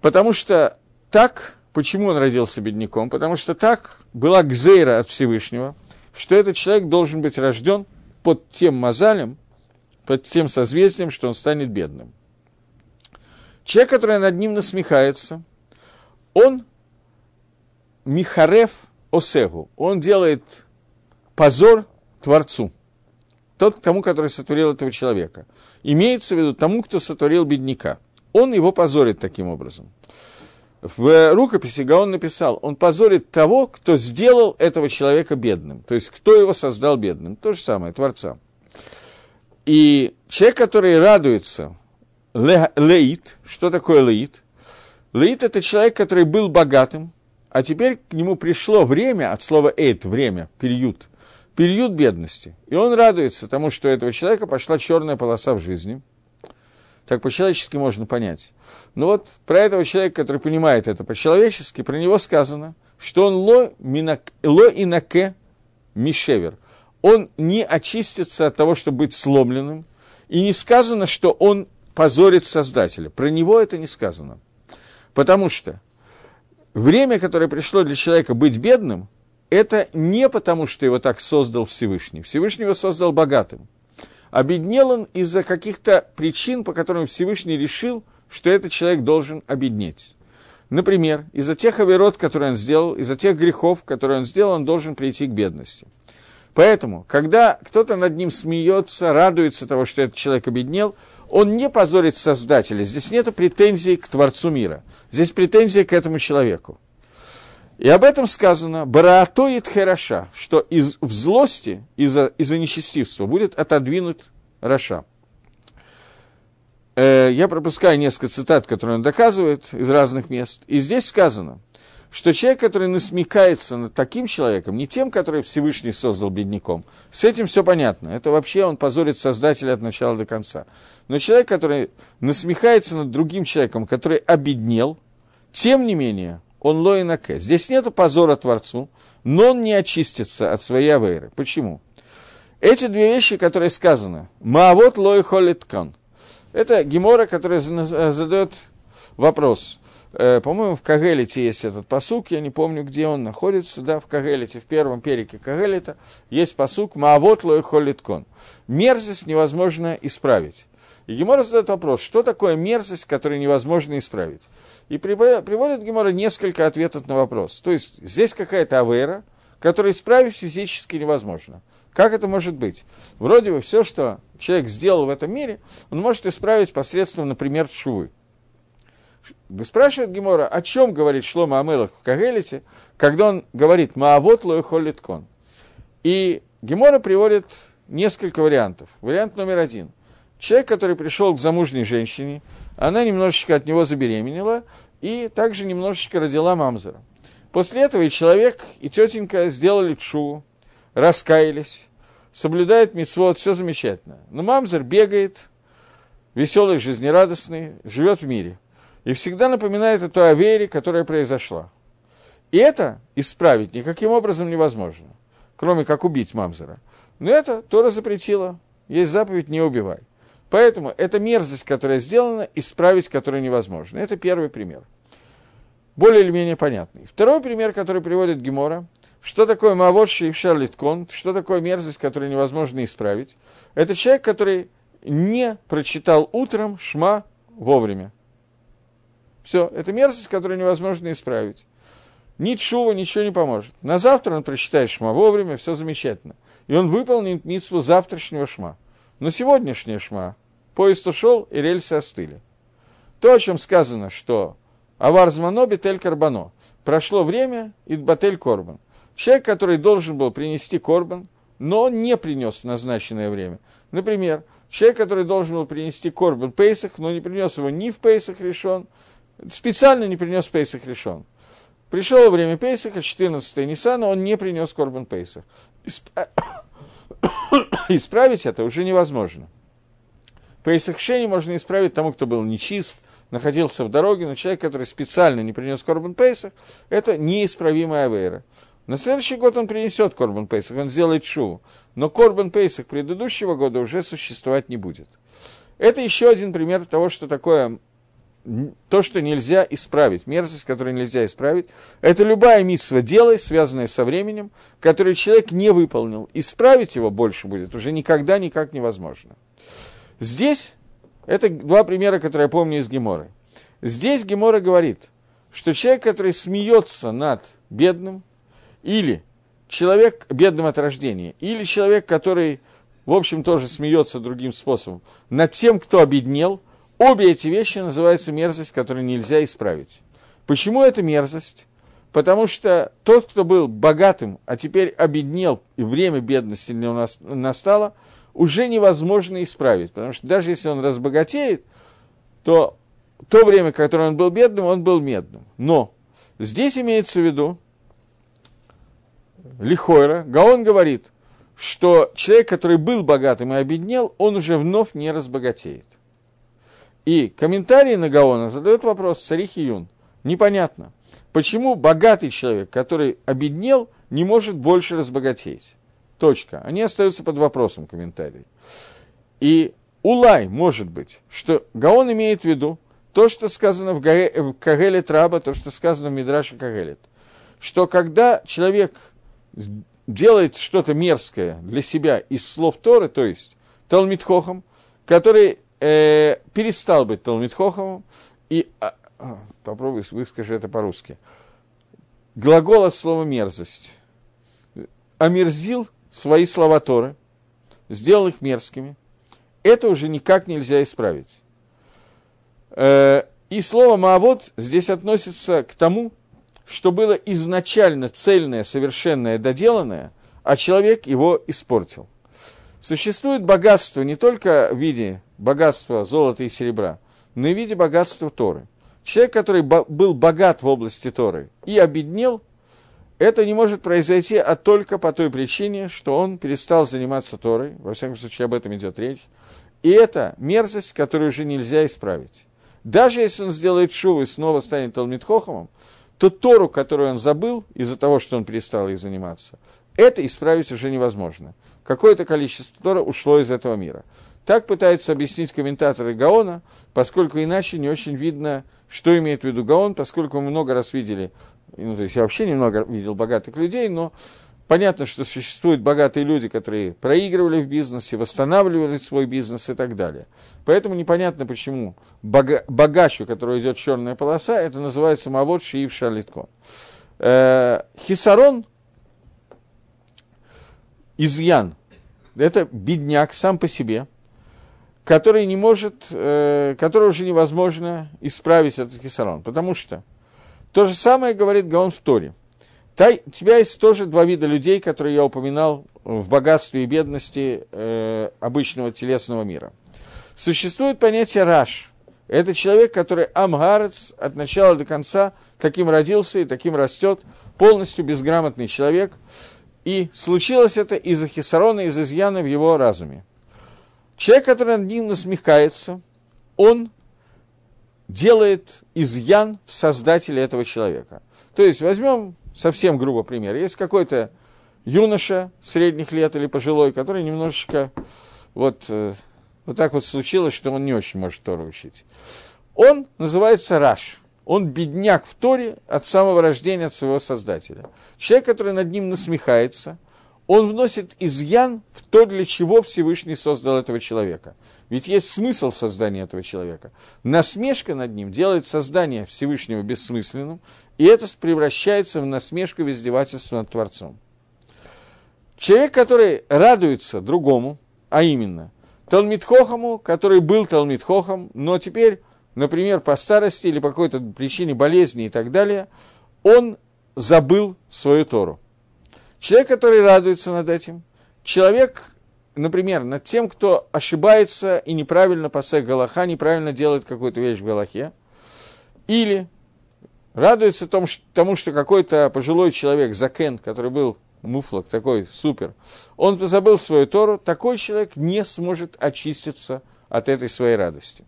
Потому что так, почему он родился бедняком? Потому что так была гзейра от Всевышнего, что этот человек должен быть рожден под тем мозалем, под тем созвездием, что он станет бедным. Человек, который над ним насмехается, он Михарев Осегу. Он делает позор Творцу. Тот, тому, который сотворил этого человека. Имеется в виду тому, кто сотворил бедняка. Он его позорит таким образом. В рукописи Гаон написал, он позорит того, кто сделал этого человека бедным. То есть, кто его создал бедным. То же самое, Творца. И человек, который радуется, леит, что такое леит? Леит – это человек, который был богатым, а теперь к нему пришло время, от слова «эйт» – время, период, период бедности. И он радуется тому, что у этого человека пошла черная полоса в жизни. Так по-человечески можно понять. Но вот про этого человека, который понимает это по-человечески, про него сказано, что он ло, минак, ло инаке мишевер. Он не очистится от того, чтобы быть сломленным. И не сказано, что он позорит Создателя. Про него это не сказано. Потому что время, которое пришло для человека быть бедным, это не потому, что его так создал Всевышний. Всевышний его создал богатым. Обеднел он из-за каких-то причин, по которым Всевышний решил, что этот человек должен обеднеть. Например, из-за тех оверот, которые он сделал, из-за тех грехов, которые он сделал, он должен прийти к бедности. Поэтому, когда кто-то над ним смеется, радуется того, что этот человек обеднел, он не позорит Создателя. Здесь нет претензий к Творцу мира. Здесь претензии к этому человеку. И об этом сказано «Бараатоит хороша», что из, в злости, из-за из нечестивства будет отодвинут Раша. Э, я пропускаю несколько цитат, которые он доказывает из разных мест. И здесь сказано, что человек, который насмекается над таким человеком, не тем, который Всевышний создал бедняком, с этим все понятно. Это вообще он позорит Создателя от начала до конца. Но человек, который насмехается над другим человеком, который обеднел, тем не менее, он лоинаке. Здесь нет позора Творцу, но он не очистится от своей авейры. Почему? Эти две вещи, которые сказаны, маавот лой холиткан, это гемора, которая задает вопрос – Э, по-моему, в Кагелите есть этот посук, я не помню, где он находится, да, в Кагелите, в первом перике Кагелита есть посук «Маавот лой холиткон». Мерзость невозможно исправить. И Гемора задает вопрос, что такое мерзость, которую невозможно исправить? И приводит Гемора несколько ответов на вопрос. То есть здесь какая-то авера, которую исправить физически невозможно. Как это может быть? Вроде бы все, что человек сделал в этом мире, он может исправить посредством, например, шувы. Спрашивает Гемора, о чем говорит Шлома Амелах в Кагелите, когда он говорит «Маавот лоехолит кон». И Гемора приводит несколько вариантов. Вариант номер один. Человек, который пришел к замужней женщине, она немножечко от него забеременела, и также немножечко родила Мамзера. После этого и человек, и тетенька сделали чу, раскаялись, соблюдают митцвот, все замечательно. Но Мамзер бегает, веселый, жизнерадостный, живет в мире. И всегда напоминает о той авере, которая произошла. И это исправить никаким образом невозможно, кроме как убить Мамзера. Но это Тора запретила. Есть заповедь «не убивай». Поэтому эта мерзость, которая сделана, исправить которую невозможно. Это первый пример. Более или менее понятный. Второй пример, который приводит Гемора, что такое Мавод Шейфшар Литкон, что такое мерзость, которую невозможно исправить. Это человек, который не прочитал утром Шма вовремя. Все, это мерзость, которую невозможно исправить. Ни чува, ничего не поможет. На завтра он прочитает Шма вовремя, все замечательно. И он выполнит митсву завтрашнего Шма. Но сегодняшняя Шма, поезд ушел, и рельсы остыли. То, о чем сказано, что Авар Змано Бетель Карбано. Прошло время, и Батель Корбан. Человек, который должен был принести Корбан, но не принес в назначенное время. Например, человек, который должен был принести Корбан Пейсах, но не принес его ни в Пейсах решен, специально не принес Пейсах решен. Пришло время Пейсаха, 14 Ниссана, он не принес Корбан Пейсах. Исправить это уже невозможно. Пейсах Шени можно исправить тому, кто был нечист, находился в дороге, но человек, который специально не принес Корбан Пейсах, это неисправимая авейра. На следующий год он принесет Корбан Пейсах, он сделает шоу. Но Корбан Пейсах предыдущего года уже существовать не будет. Это еще один пример того, что такое то, что нельзя исправить, мерзость, которую нельзя исправить, это любая митсва делай, связанная со временем, которую человек не выполнил. Исправить его больше будет уже никогда никак невозможно. Здесь, это два примера, которые я помню из Геморы. Здесь Гемора говорит, что человек, который смеется над бедным, или человек бедным от рождения, или человек, который, в общем, тоже смеется другим способом, над тем, кто обеднел – Обе эти вещи называются мерзость, которую нельзя исправить. Почему это мерзость? Потому что тот, кто был богатым, а теперь обеднел, и время бедности у нас настало, уже невозможно исправить. Потому что даже если он разбогатеет, то то время, которое он был бедным, он был медным. Но здесь имеется в виду, Лихойра, Гаон говорит, что человек, который был богатым и обеднел, он уже вновь не разбогатеет. И комментарии на Гаона задают вопрос Царихи. Непонятно, почему богатый человек, который обеднел, не может больше разбогатеть. Точка. Они остаются под вопросом комментарий. И Улай, может быть, что Гаон имеет в виду то, что сказано в, Гаэ, Траба, то, что сказано в Мидраше Кагелет, что когда человек делает что-то мерзкое для себя из слов Торы, то есть Талмитхохом, который э, перестал быть Талмитхоховым и... А, а, попробуй выскажи это по-русски. Глагол от слова «мерзость». Омерзил свои слова Торы, сделал их мерзкими. Это уже никак нельзя исправить. Э, и слово «маавод» здесь относится к тому, что было изначально цельное, совершенное, доделанное, а человек его испортил. Существует богатство не только в виде богатства золота и серебра, но и в виде богатства Торы. Человек, который был богат в области Торы и обеднел, это не может произойти, а только по той причине, что он перестал заниматься Торой, во всяком случае об этом идет речь, и это мерзость, которую уже нельзя исправить. Даже если он сделает шуву и снова станет Талмитхохомом, то Тору, которую он забыл из-за того, что он перестал ей заниматься, это исправить уже невозможно. Какое-то количество Тора ушло из этого мира. Так пытаются объяснить комментаторы Гаона, поскольку иначе не очень видно, что имеет в виду Гаон, поскольку мы много раз видели, ну, то есть я вообще немного видел богатых людей, но понятно, что существуют богатые люди, которые проигрывали в бизнесе, восстанавливали свой бизнес и так далее. Поэтому непонятно, почему бога, богач, у которого идет черная полоса, это называется Мавод Шиив Шалиткон. Э, хисарон, изъян, это бедняк сам по себе – который не может, э, который уже невозможно исправить этот кисарон. Потому что то же самое говорит Гаон в Торе. Та, у тебя есть тоже два вида людей, которые я упоминал в богатстве и бедности э, обычного телесного мира. Существует понятие раш. Это человек, который амгарец от начала до конца, таким родился и таким растет, полностью безграмотный человек. И случилось это из-за хисарона, из изъяна в его разуме. Человек, который над ним насмехается, он делает изъян в создателе этого человека. То есть возьмем совсем грубо пример. Есть какой-то юноша средних лет или пожилой, который немножечко вот, э, вот так вот случилось, что он не очень может Тору учить. Он называется Раш. Он бедняк в Торе от самого рождения, от своего создателя. Человек, который над ним насмехается, он вносит изъян в то, для чего Всевышний создал этого человека. Ведь есть смысл создания этого человека. Насмешка над ним делает создание Всевышнего бессмысленным, и это превращается в насмешку в издевательство над Творцом. Человек, который радуется другому, а именно Талмитхохому, который был Талмитхохом, но теперь, например, по старости или по какой-то причине болезни и так далее, он забыл свою Тору. Человек, который радуется над этим, человек, например, над тем, кто ошибается и неправильно пасек Галаха, неправильно делает какую-то вещь в Галахе, или радуется тому, что какой-то пожилой человек, Закен, который был муфлок такой супер, он забыл свою Тору, такой человек не сможет очиститься от этой своей радости.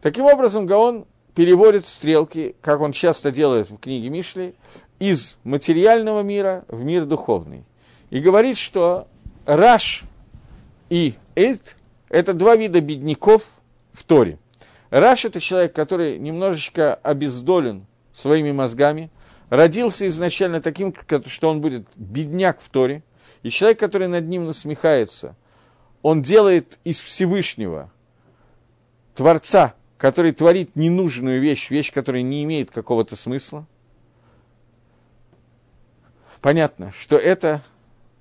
Таким образом, Гаон переводит стрелки, как он часто делает в книге Мишли, из материального мира в мир духовный. И говорит, что Раш и Эйт – это два вида бедняков в Торе. Раш – это человек, который немножечко обездолен своими мозгами, родился изначально таким, что он будет бедняк в Торе, и человек, который над ним насмехается, он делает из Всевышнего Творца, который творит ненужную вещь, вещь, которая не имеет какого-то смысла – понятно, что это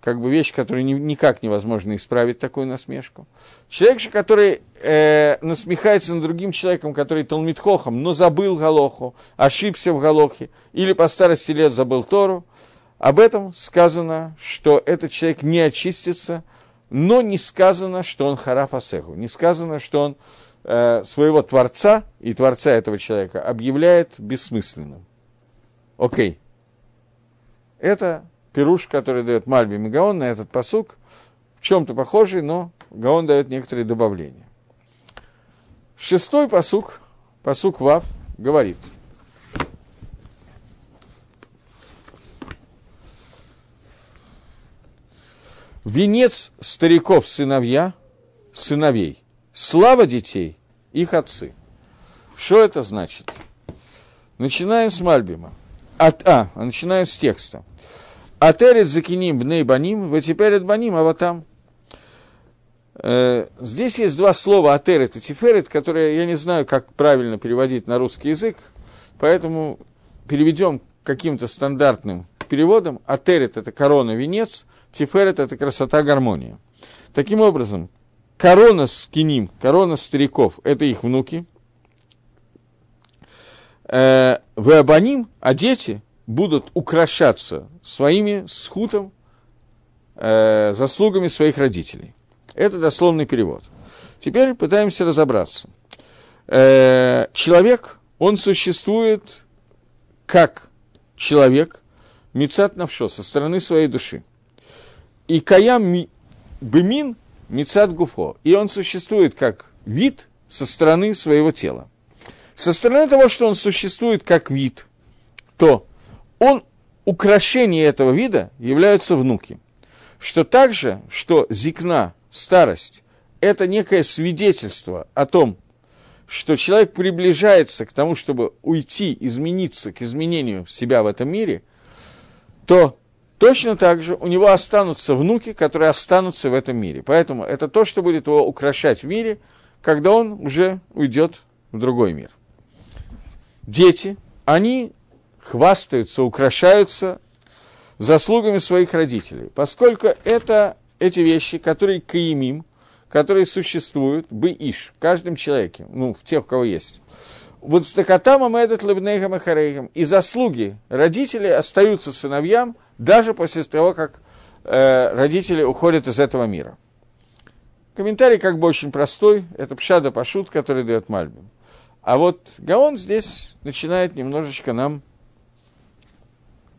как бы вещь, которую ни, никак невозможно исправить такую насмешку. Человек же, который э, насмехается над другим человеком, который Талмитхохом, но забыл Галоху, ошибся в Галохе, или по старости лет забыл Тору, об этом сказано, что этот человек не очистится, но не сказано, что он хараф асеху, не сказано, что он своего Творца и Творца этого человека объявляет бессмысленным. Окей. Okay. Это пируш, который дает Мальби и Гаон на этот посук, в чем-то похожий, но Гаон дает некоторые добавления. Шестой посук, посук Вав, говорит. Венец стариков сыновья, сыновей, слава детей, их отцы. Что это значит? Начинаем с Мальбима. От, а, начинаем с текста. Атерет закиним бней баним, ветиперет баним, а вот там. Э, здесь есть два слова атерет и тиферет, которые я не знаю, как правильно переводить на русский язык, поэтому переведем каким-то стандартным переводом. Атерет – это корона, венец, тиферет – это красота, гармония. Таким образом, корона с киним, корона стариков – это их внуки. Э, Веабаним, а дети – будут украшаться своими схутом, э, заслугами своих родителей. Это дословный перевод. Теперь пытаемся разобраться. Э, человек, он существует как человек, мицат навшо, со стороны своей души. И каям ми, бемин мицат гуфо. И он существует как вид со стороны своего тела. Со стороны того, что он существует как вид, то он, украшение этого вида являются внуки. Что также, что зикна, старость, это некое свидетельство о том, что человек приближается к тому, чтобы уйти, измениться к изменению себя в этом мире, то точно так же у него останутся внуки, которые останутся в этом мире. Поэтому это то, что будет его украшать в мире, когда он уже уйдет в другой мир. Дети, они хвастаются, украшаются заслугами своих родителей, поскольку это эти вещи, которые каимим, которые существуют, бы иш, в каждом человеке, ну, в тех, у кого есть. Вот с такатамом этот лыбнейхам и харейхам. И заслуги родителей остаются сыновьям даже после того, как э, родители уходят из этого мира. Комментарий как бы очень простой. Это Пшада Пашут, который дает Мальбим. А вот Гаон здесь начинает немножечко нам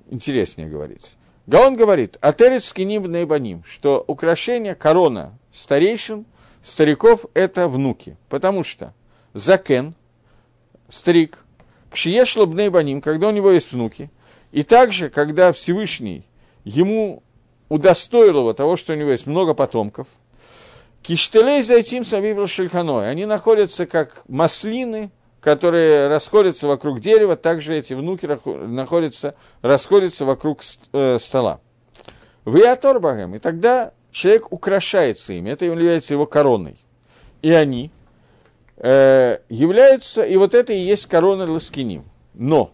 интереснее говорить. Гаон говорит, «Атерец скиним наибаним», что украшение, корона старейшин, стариков – это внуки. Потому что закен, старик, кшиеш баним, когда у него есть внуки, и также, когда Всевышний ему удостоил его того, что у него есть много потомков, киштелей зайтим сабибл шельханой, они находятся как маслины, которые расходятся вокруг дерева, также эти внуки находятся, расходятся вокруг э, стола. Вы аторбагем, и тогда человек украшается ими, это является его короной. И они являются, и вот это и есть корона Ласкиним. Но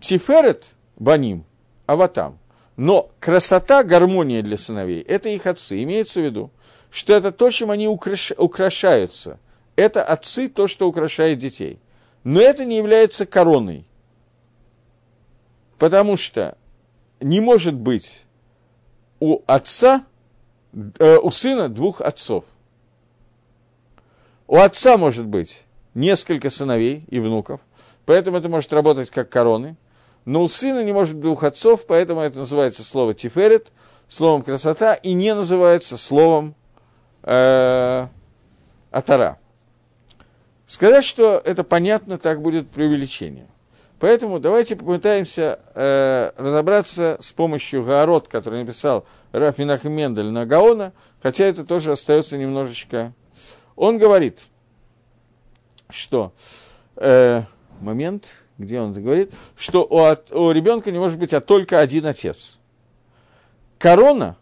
Тиферет Баним, Аватам, но красота, гармония для сыновей – это их отцы. Имеется в виду, что это то, чем они украш... украшаются – это отцы, то, что украшает детей. Но это не является короной. Потому что не может быть у отца, э, у сына двух отцов. У отца может быть несколько сыновей и внуков, поэтому это может работать как короны. Но у сына не может быть двух отцов, поэтому это называется слово тиферет, словом красота, и не называется словом э, атара. Сказать, что это понятно, так будет преувеличение. Поэтому давайте попытаемся э, разобраться с помощью Гаарот, который написал Раф Минахим Мендель на Гаона, хотя это тоже остается немножечко... Он говорит, что... Э, момент, где он говорит, что у, от, у ребенка не может быть а только один отец. Корона,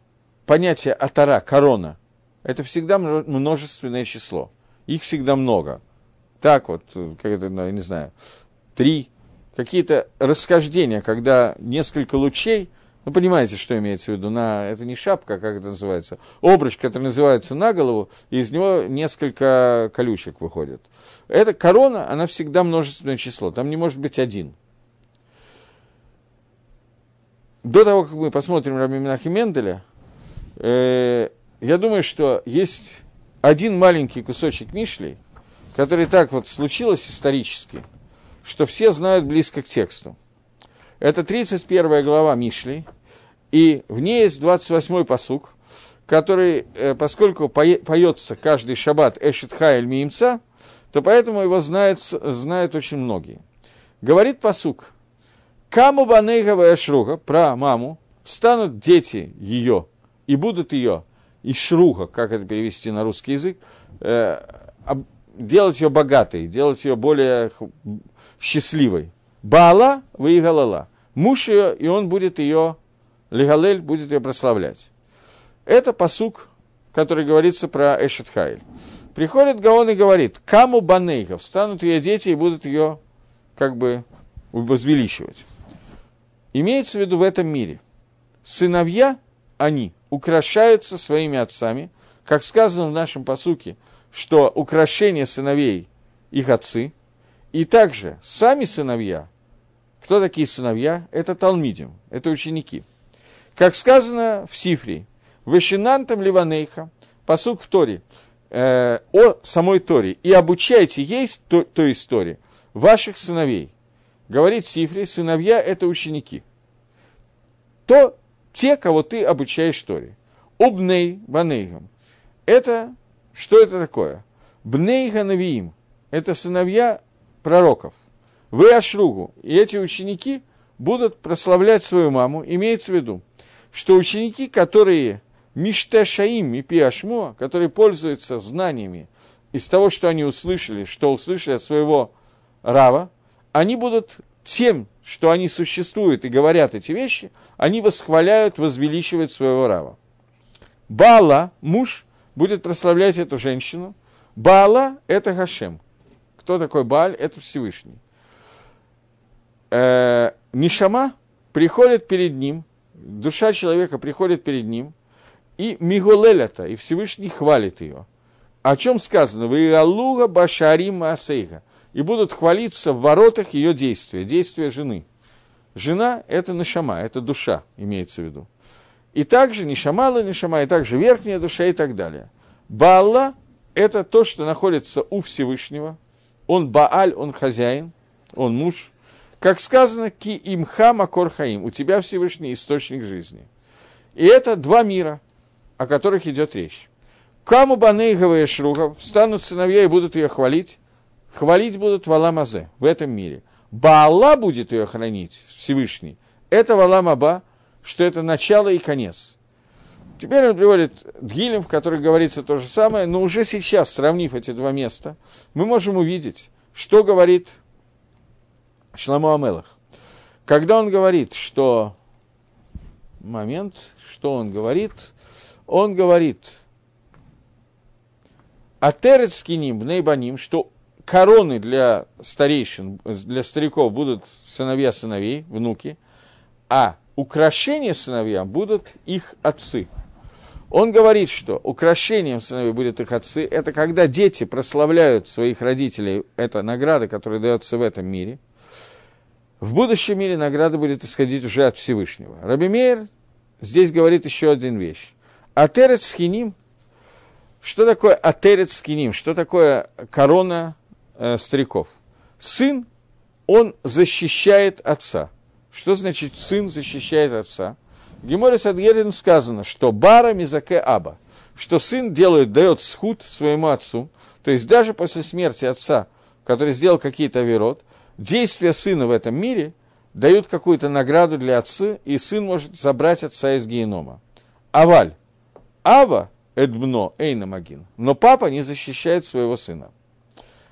понятие атара, корона, это всегда множественное число. Их всегда много так вот, как это, ну, я не знаю, три, какие-то расхождения, когда несколько лучей, ну, понимаете, что имеется в виду, на, это не шапка, как это называется, обруч, который называется на голову, и из него несколько колючек выходит. Эта корона, она всегда множественное число, там не может быть один. До того, как мы посмотрим Раби Минахи Менделя, э, я думаю, что есть один маленький кусочек Мишлей, который так вот случилось исторически, что все знают близко к тексту. Это 31 глава Мишли, и в ней есть 28-й посук, который, э, поскольку поется каждый шаббат Эшет Хайль Миимца, то поэтому его знают, знают очень многие. Говорит посук, Каму банейгава эшруга, про маму, встанут дети ее и будут ее, и шруга, как это перевести на русский язык, э, делать ее богатой, делать ее более счастливой. Баала выигалала. Муж ее, и он будет ее, Легалель будет ее прославлять. Это посук, который говорится про Эшетхайль. Приходит Гаон и говорит, каму банейхов, станут ее дети и будут ее как бы возвеличивать. Имеется в виду в этом мире. Сыновья, они украшаются своими отцами, как сказано в нашем посуке – что украшение сыновей их отцы, и также сами сыновья, кто такие сыновья? Это Талмидим, это ученики. Как сказано в Сифре, «Вешинантам ливанейха», посук в Торе, э, о самой Торе, и обучайте ей то, той истории ваших сыновей. Говорит Сифри, сыновья – это ученики. То те, кого ты обучаешь Торе. Убней банейгам. Это что это такое? Бнейха Навиим – это сыновья пророков. Вы Ашругу, и эти ученики будут прославлять свою маму, имеется в виду, что ученики, которые Миштешаим и Пиашмуа, которые пользуются знаниями из того, что они услышали, что услышали от своего Рава, они будут тем, что они существуют и говорят эти вещи, они восхваляют, возвеличивают своего Рава. Бала, муж, будет прославлять эту женщину. Баала – это Гашем. Кто такой Бааль? Это Всевышний. Э, Нишама приходит перед ним, душа человека приходит перед ним, и Мигулелята, и Всевышний хвалит ее. О чем сказано? Вы Аллуга Башарим Асейга. И будут хвалиться в воротах ее действия, действия жены. Жена – это Нишама, это душа, имеется в виду. И также Нишамала Нишама, и также верхняя душа и так далее. Баалла – это то, что находится у Всевышнего, Он Бааль, он хозяин, он муж. Как сказано, ки имха макор хаим, у тебя Всевышний источник жизни. И это два мира, о которых идет речь. Каму банейгова шругов станут сыновья и будут ее хвалить. Хвалить будут в Аламазе, в этом мире. Баала будет ее хранить, Всевышний. Это Валамаба, что это начало и конец. Теперь он приводит Дгилем, в котором говорится то же самое, но уже сейчас, сравнив эти два места, мы можем увидеть, что говорит Шламу Амелах. Когда он говорит, что... Момент, что он говорит? Он говорит, Атерец киним, бнейбаним, что короны для старейшин, для стариков будут сыновья сыновей, внуки, а украшения сыновьям будут их отцы. Он говорит, что украшением сыновей будут их отцы. Это когда дети прославляют своих родителей. Это награда, которая дается в этом мире. В будущем мире награда будет исходить уже от Всевышнего. Рабимейр здесь говорит еще один вещь. Атерец хиним. Что такое атерец хиним? Что такое корона э, стариков? Сын, он защищает отца. Что значит сын защищает отца? В Геморе сказано, что бара мизаке аба, что сын делает, дает схуд своему отцу, то есть даже после смерти отца, который сделал какие-то верот, действия сына в этом мире дают какую-то награду для отца, и сын может забрать отца из генома. Аваль, Ава, Эдбно, Эйнамагин, но папа не защищает своего сына.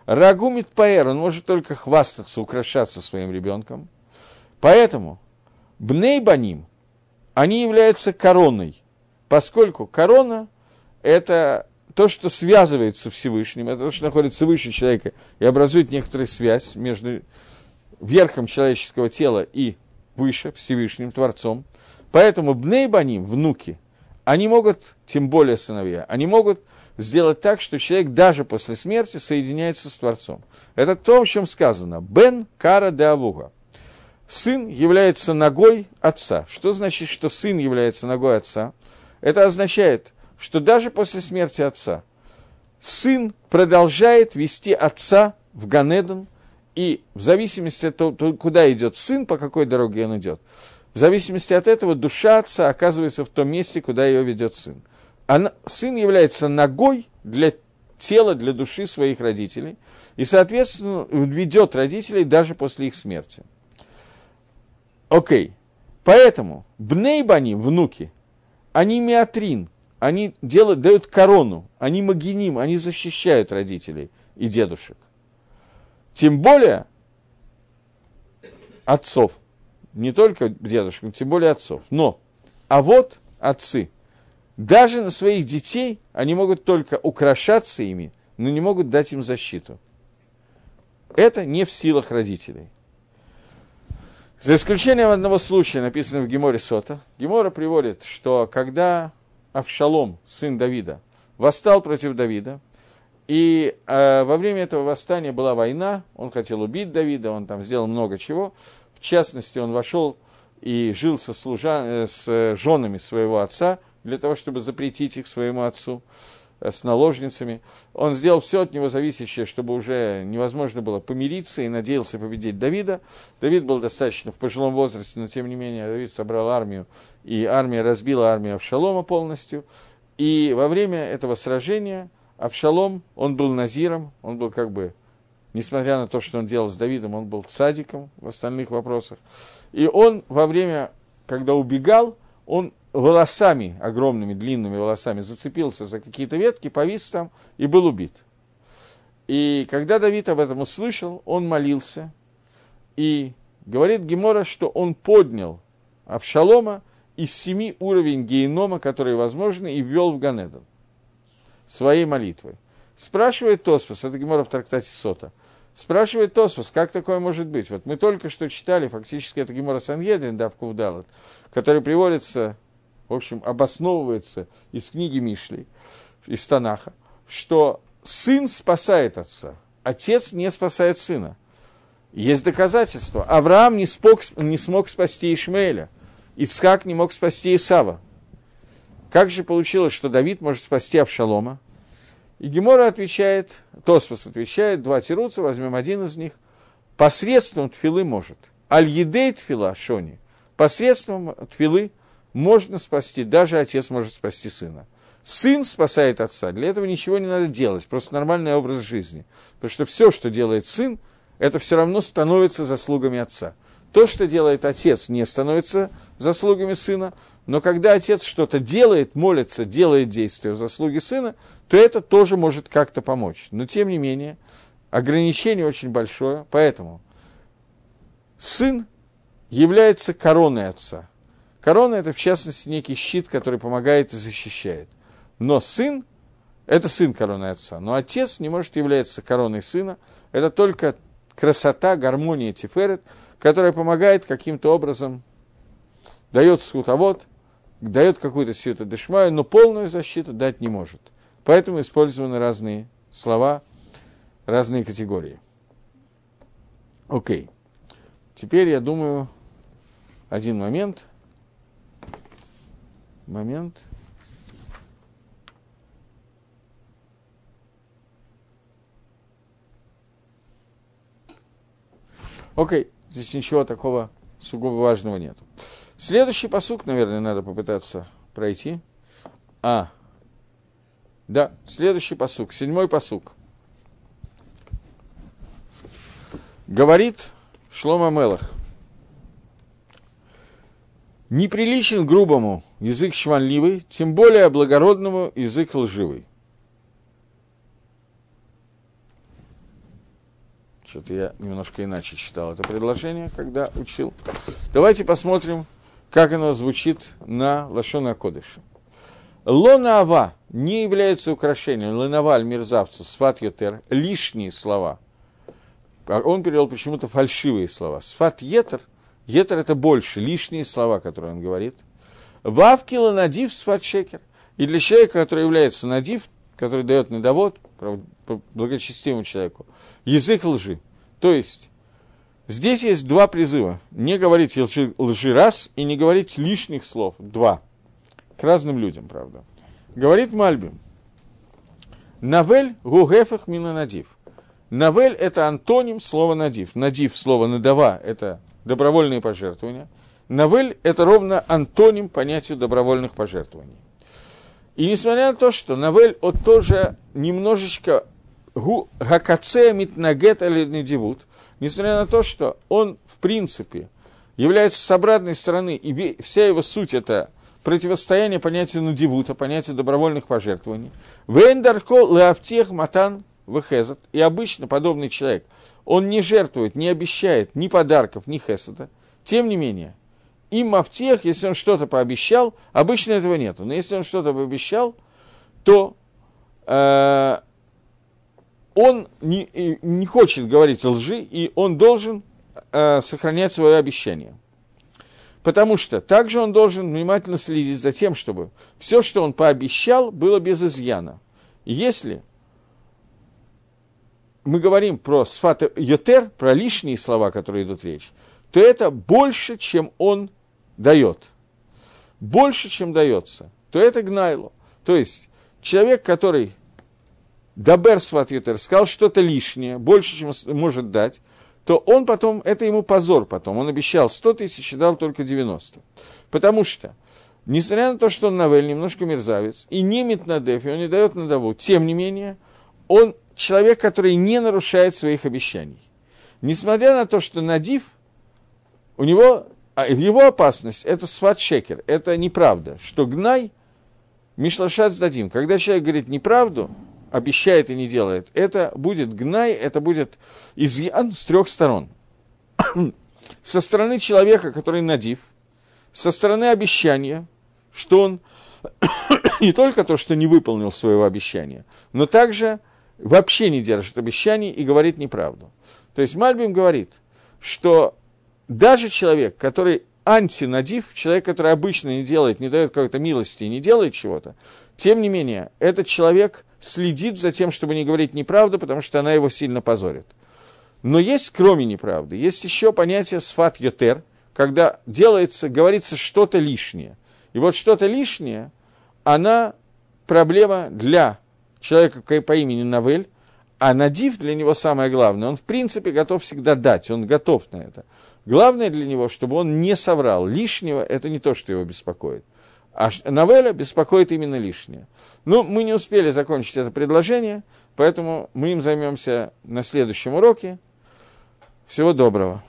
Рагумит Паэр, он может только хвастаться, украшаться своим ребенком. Поэтому Бнейбаним, они являются короной, поскольку корона – это то, что связывается Всевышним, это то, что находится выше человека и образует некоторую связь между верхом человеческого тела и выше, Всевышним Творцом. Поэтому бнейбаним, внуки, они могут, тем более сыновья, они могут сделать так, что человек даже после смерти соединяется с Творцом. Это то, о чем сказано. Бен кара де авуга сын является ногой отца. Что значит, что сын является ногой отца? Это означает, что даже после смерти отца сын продолжает вести отца в Ганедон, и в зависимости от того, куда идет сын, по какой дороге он идет, в зависимости от этого душа отца оказывается в том месте, куда ее ведет сын. Она, сын является ногой для тела, для души своих родителей, и, соответственно, ведет родителей даже после их смерти. Окей. Поэтому бнейбани, внуки, они миатрин, они делают, дают корону, они магиним, они защищают родителей и дедушек. Тем более отцов, не только дедушек, тем более отцов. Но, а вот отцы, даже на своих детей они могут только украшаться ими, но не могут дать им защиту. Это не в силах родителей. За исключением одного случая, написанного в Геморе Сота, Гемора приводит, что когда Авшалом, сын Давида, восстал против Давида, и э, во время этого восстания была война, он хотел убить Давида, он там сделал много чего. В частности, он вошел и жил со, служа... Э, с женами своего отца для того, чтобы запретить их своему отцу. Э, с наложницами. Он сделал все от него зависящее, чтобы уже невозможно было помириться и надеялся победить Давида. Давид был достаточно в пожилом возрасте, но тем не менее Давид собрал армию, и армия разбила армию Авшалома полностью. И во время этого сражения Авшалом, он был назиром, он был как бы, несмотря на то, что он делал с Давидом, он был садиком в остальных вопросах. И он во время, когда убегал, он волосами, огромными длинными волосами, зацепился за какие-то ветки, повис там и был убит. И когда Давид об этом услышал, он молился, и говорит Гемора, что он поднял Авшалома из семи уровень генома, которые возможны, и ввел в Ганедон своей молитвой. Спрашивает Тоспас, это Гемора в трактате Сота, спрашивает Тоспас, как такое может быть? Вот мы только что читали, фактически это Гемора Сангедрин, да, в Кувдалат, который приводится в общем, обосновывается из книги Мишли, из Танаха, что сын спасает отца, отец не спасает сына. Есть доказательства. Авраам не, спок, не смог спасти Ишмаэля, Исхак не мог спасти Исава. Как же получилось, что Давид может спасти Авшалома? И Гемора отвечает, Тосфос отвечает, два тируца, возьмем один из них, посредством тфилы может. Аль-едей тфила, шони, посредством тфилы можно спасти, даже отец может спасти сына. Сын спасает отца, для этого ничего не надо делать, просто нормальный образ жизни. Потому что все, что делает сын, это все равно становится заслугами отца. То, что делает отец, не становится заслугами сына, но когда отец что-то делает, молится, делает действия в заслуге сына, то это тоже может как-то помочь. Но тем не менее, ограничение очень большое, поэтому сын является короной отца. Корона – это, в частности, некий щит, который помогает и защищает. Но сын – это сын короны отца. Но отец не может являться короной сына. Это только красота, гармония Тиферет, которая помогает каким-то образом, дает скутовод, дает какую-то свету дешмаю, но полную защиту дать не может. Поэтому использованы разные слова, разные категории. Окей. Теперь я думаю, один момент. Момент. Окей, здесь ничего такого сугубо важного нет. Следующий посук, наверное, надо попытаться пройти. А, да, следующий посук, седьмой посук. Говорит Шлома Мелах. Неприличен грубому язык шванливый, тем более благородному язык лживый. Что-то я немножко иначе читал это предложение, когда учил. Давайте посмотрим, как оно звучит на Лашона Кодыша. Лона Ава не является украшением, лановаль мерзавцу, сват йотер, лишние слова. А он перевел почему-то фальшивые слова. Сват етер, етер это больше, лишние слова, которые он говорит. Вавки ланадив сват шекер. И для человека, который является надив, который дает недовод, благочестивому человеку, язык лжи. То есть, здесь есть два призыва. Не говорить лжи, лжи раз и не говорить лишних слов. Два. К разным людям, правда. Говорит Мальбим. Навель гугефах мина надив. Навель – это антоним слова надив. Надив – слово надава – это добровольные пожертвования. Навель – это ровно антоним понятию добровольных пожертвований. И несмотря на то, что Навель от тоже немножечко гакаце митнагет или недивут, несмотря на то, что он, в принципе, является с обратной стороны, и вся его суть – это противостояние понятию надивута, понятию добровольных пожертвований. Вендарко леавтех матан вехезат. И обычно подобный человек, он не жертвует, не обещает ни подарков, ни хесада. Тем не менее, им мафтех, если он что-то пообещал, обычно этого нет. Но если он что-то пообещал, то э, он не, не хочет говорить лжи, и он должен э, сохранять свое обещание. Потому что также он должен внимательно следить за тем, чтобы все, что он пообещал, было без изъяна. Если мы говорим про сфат йотер, про лишние слова, которые идут речь, то это больше, чем он дает. Больше, чем дается. То это гнайло. То есть человек, который Дабер сват йотер сказал что-то лишнее, больше, чем может дать, то он потом, это ему позор потом. Он обещал 100 тысяч и дал только 90. Потому что, несмотря на то, что он Навель немножко мерзавец, и не Митнадеф, и он не дает надаву, тем не менее, он человек, который не нарушает своих обещаний. Несмотря на то, что Надив, у него, а его опасность – это сват-шекер, это неправда, что гнай – мишлашат дадим. Когда человек говорит неправду, обещает и не делает, это будет гнай, это будет изъян с трех сторон. со стороны человека, который надив, со стороны обещания, что он не только то, что не выполнил своего обещания, но также вообще не держит обещаний и говорит неправду. То есть Мальбим говорит, что даже человек, который антинадив, человек, который обычно не делает, не дает какой-то милости и не делает чего-то, тем не менее, этот человек следит за тем, чтобы не говорить неправду, потому что она его сильно позорит. Но есть, кроме неправды, есть еще понятие сфат йотер, когда делается, говорится что-то лишнее. И вот что-то лишнее, она проблема для человека по имени Навель, а Надив для него самое главное. Он, в принципе, готов всегда дать, он готов на это. Главное для него, чтобы он не соврал. Лишнего – это не то, что его беспокоит. А Навеля беспокоит именно лишнее. Но мы не успели закончить это предложение, поэтому мы им займемся на следующем уроке. Всего доброго.